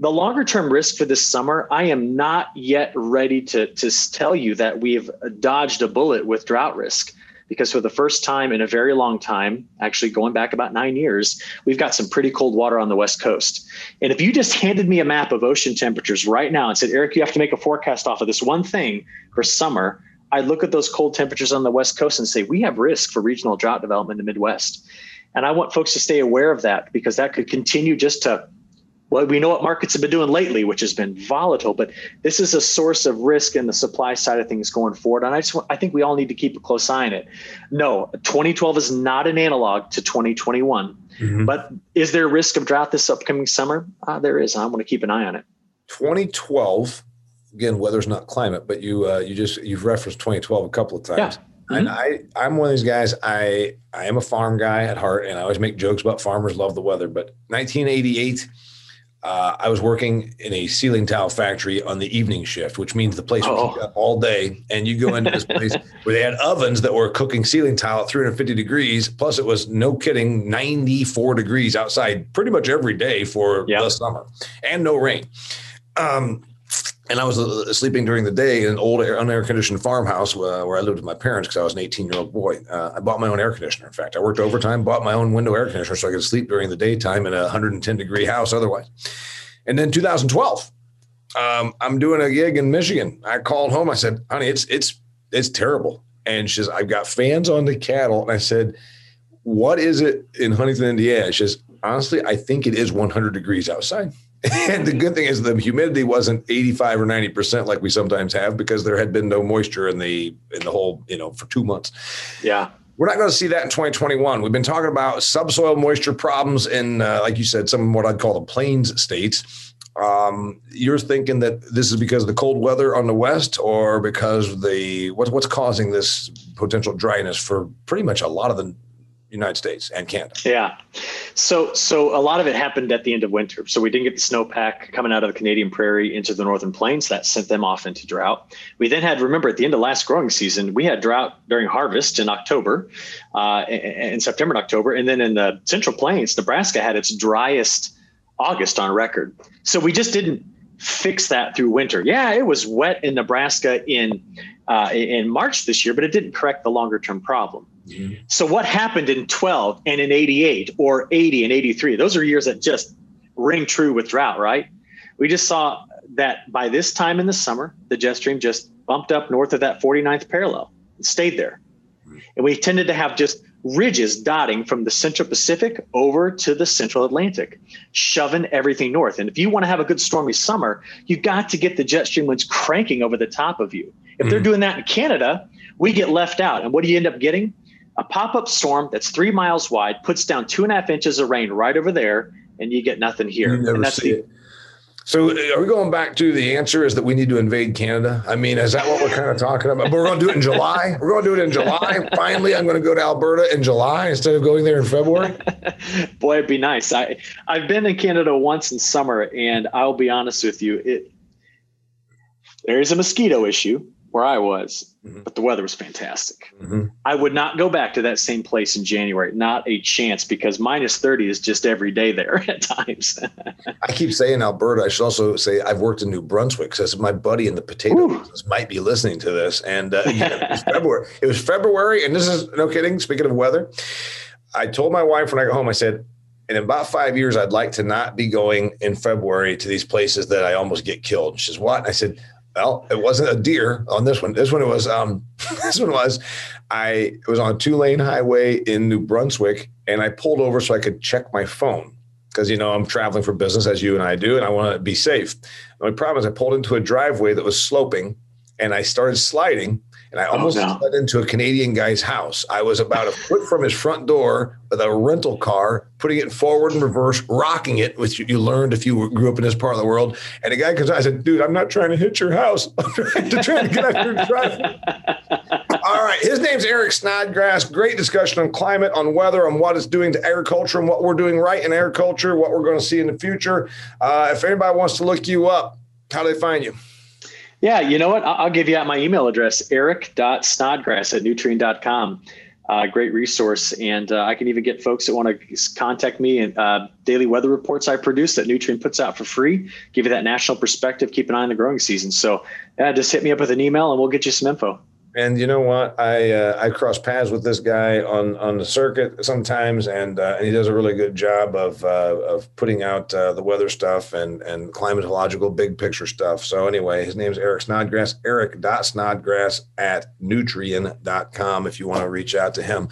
the longer term risk for this summer, I am not yet ready to, to tell you that we've dodged a bullet with drought risk because for the first time in a very long time, actually going back about nine years, we've got some pretty cold water on the West Coast. And if you just handed me a map of ocean temperatures right now and said, Eric, you have to make a forecast off of this one thing for summer, I'd look at those cold temperatures on the West Coast and say, we have risk for regional drought development in the Midwest. And I want folks to stay aware of that because that could continue just to well, we know what markets have been doing lately, which has been volatile, but this is a source of risk in the supply side of things going forward. And I just, I think we all need to keep a close eye on it. No, 2012 is not an analog to 2021, mm-hmm. but is there risk of drought this upcoming summer? Uh, there is. I want to keep an eye on it. 2012, again, weather's not climate, but you, uh, you just, you've referenced 2012 a couple of times. Yeah. Mm-hmm. And I, I'm one of these guys. I, I am a farm guy at heart, and I always make jokes about farmers love the weather. But 1988, uh, I was working in a ceiling tile factory on the evening shift, which means the place was oh. up all day. And you go into this <laughs> place where they had ovens that were cooking ceiling tile at 350 degrees. Plus, it was no kidding, 94 degrees outside pretty much every day for yep. the summer and no rain. Um, and I was uh, sleeping during the day in an old unair conditioned farmhouse uh, where I lived with my parents because I was an 18 year old boy. Uh, I bought my own air conditioner. In fact, I worked overtime, bought my own window air conditioner so I could sleep during the daytime in a 110 degree house otherwise. And then 2012, um, I'm doing a gig in Michigan. I called home. I said, honey, it's, it's, it's terrible. And she says, I've got fans on the cattle. And I said, what is it in Huntington, Indiana? She says, honestly, I think it is 100 degrees outside. <laughs> And the good thing is the humidity wasn't 85 or 90% like we sometimes have because there had been no moisture in the in the whole, you know, for 2 months. Yeah. We're not going to see that in 2021. We've been talking about subsoil moisture problems in uh, like you said some of what I'd call the plains states. Um, you're thinking that this is because of the cold weather on the west or because the what's what's causing this potential dryness for pretty much a lot of the United States and Canada. Yeah. So so a lot of it happened at the end of winter. So we didn't get the snowpack coming out of the Canadian prairie into the northern plains. That sent them off into drought. We then had, remember, at the end of last growing season, we had drought during harvest in October, uh, in September and October. And then in the central plains, Nebraska had its driest August on record. So we just didn't fix that through winter. Yeah, it was wet in Nebraska in uh, in March this year, but it didn't correct the longer term problem. So what happened in 12 and in 88 or 80 and 83? Those are years that just ring true with drought, right? We just saw that by this time in the summer, the jet stream just bumped up north of that 49th parallel and stayed there. And we tended to have just ridges dotting from the central Pacific over to the central Atlantic, shoving everything north. And if you want to have a good stormy summer, you've got to get the jet stream winds cranking over the top of you. If mm-hmm. they're doing that in Canada, we get left out. And what do you end up getting? A pop up storm that's three miles wide puts down two and a half inches of rain right over there, and you get nothing here. and that's the, it. So uh, are we going back to the answer is that we need to invade Canada? I mean, is that what we're kind of talking about? But we're going to do it in July. We're going to do it in July. <laughs> Finally, I'm going to go to Alberta in July instead of going there in February. <laughs> Boy, it'd be nice. I I've been in Canada once in summer, and I'll be honest with you, it there is a mosquito issue where I was, mm-hmm. but the weather was fantastic. Mm-hmm. I would not go back to that same place in January, not a chance, because minus 30 is just every day there <laughs> at times. <laughs> I keep saying Alberta. I should also say I've worked in New Brunswick because my buddy in the potato business might be listening to this. And uh, it was <laughs> February. It was February, and this is no kidding. Speaking of weather, I told my wife when I got home, I said, and in about five years, I'd like to not be going in February to these places that I almost get killed. She says, What? I said, well, it wasn't a deer on this one. This one was um <laughs> this one was I was on a two lane highway in New Brunswick and I pulled over so I could check my phone because you know I'm traveling for business as you and I do and I want to be safe. My problem is I pulled into a driveway that was sloping and I started sliding and I oh, almost oh, no. slid into a Canadian guy's house. I was about a foot from his front door with a rental car, putting it forward and reverse, rocking it, which you learned if you grew up in this part of the world. And a guy comes out, I said, dude, I'm not trying to hit your house. <laughs> I'm trying to, try to get out your driveway. <laughs> All right. His name's Eric Snodgrass. Great discussion on climate, on weather, on what it's doing to agriculture and what we're doing right in agriculture, what we're going to see in the future. Uh, if anybody wants to look you up, how do they find you? Yeah, you know what? I'll give you out my email address, eric.snodgrass at nutrien.com. Uh, great resource. And uh, I can even get folks that want to contact me and uh, daily weather reports I produce that Nutrien puts out for free, give you that national perspective, keep an eye on the growing season. So yeah, just hit me up with an email and we'll get you some info. And you know what? I uh, I cross paths with this guy on on the circuit sometimes, and uh, and he does a really good job of uh, of putting out uh, the weather stuff and and climatological big picture stuff. So anyway, his name's Eric Snodgrass. Eric Snodgrass at nutrien.com if you want to reach out to him.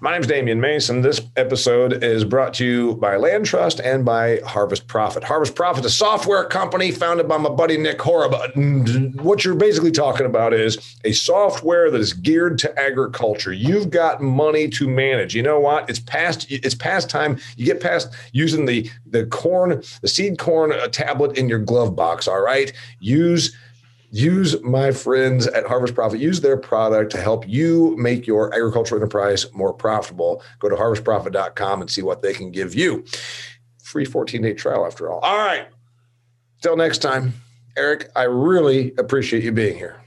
My name's Damian Mason. This episode is brought to you by Land Trust and by Harvest Profit. Harvest Profit, is a software company founded by my buddy Nick Horob. What you're basically talking about is a software software that is geared to agriculture. You've got money to manage. You know what? It's past it's past time. You get past using the the corn, the seed corn uh, tablet in your glove box. All right, use use my friends at Harvest Profit, use their product to help you make your agricultural enterprise more profitable. Go to harvestprofit.com and see what they can give you. Free 14 day trial, after all. All right. Till next time, Eric, I really appreciate you being here.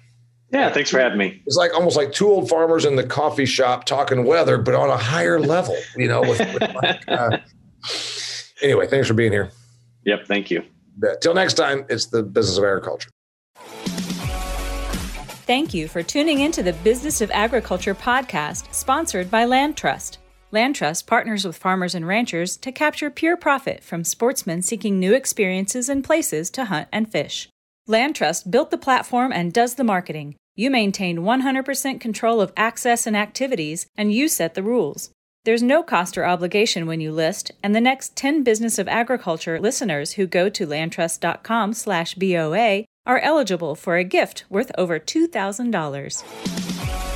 Yeah, thanks for having me. It's like almost like two old farmers in the coffee shop talking weather, but on a higher level, you know. With, with like, uh, anyway, thanks for being here. Yep, thank you. Till next time, it's the business of agriculture. Thank you for tuning into the Business of Agriculture podcast, sponsored by Land Trust. Land Trust partners with farmers and ranchers to capture pure profit from sportsmen seeking new experiences and places to hunt and fish. Land Trust built the platform and does the marketing. You maintain 100% control of access and activities, and you set the rules. There's no cost or obligation when you list, and the next 10 Business of Agriculture listeners who go to landtrust.com/boa are eligible for a gift worth over $2,000.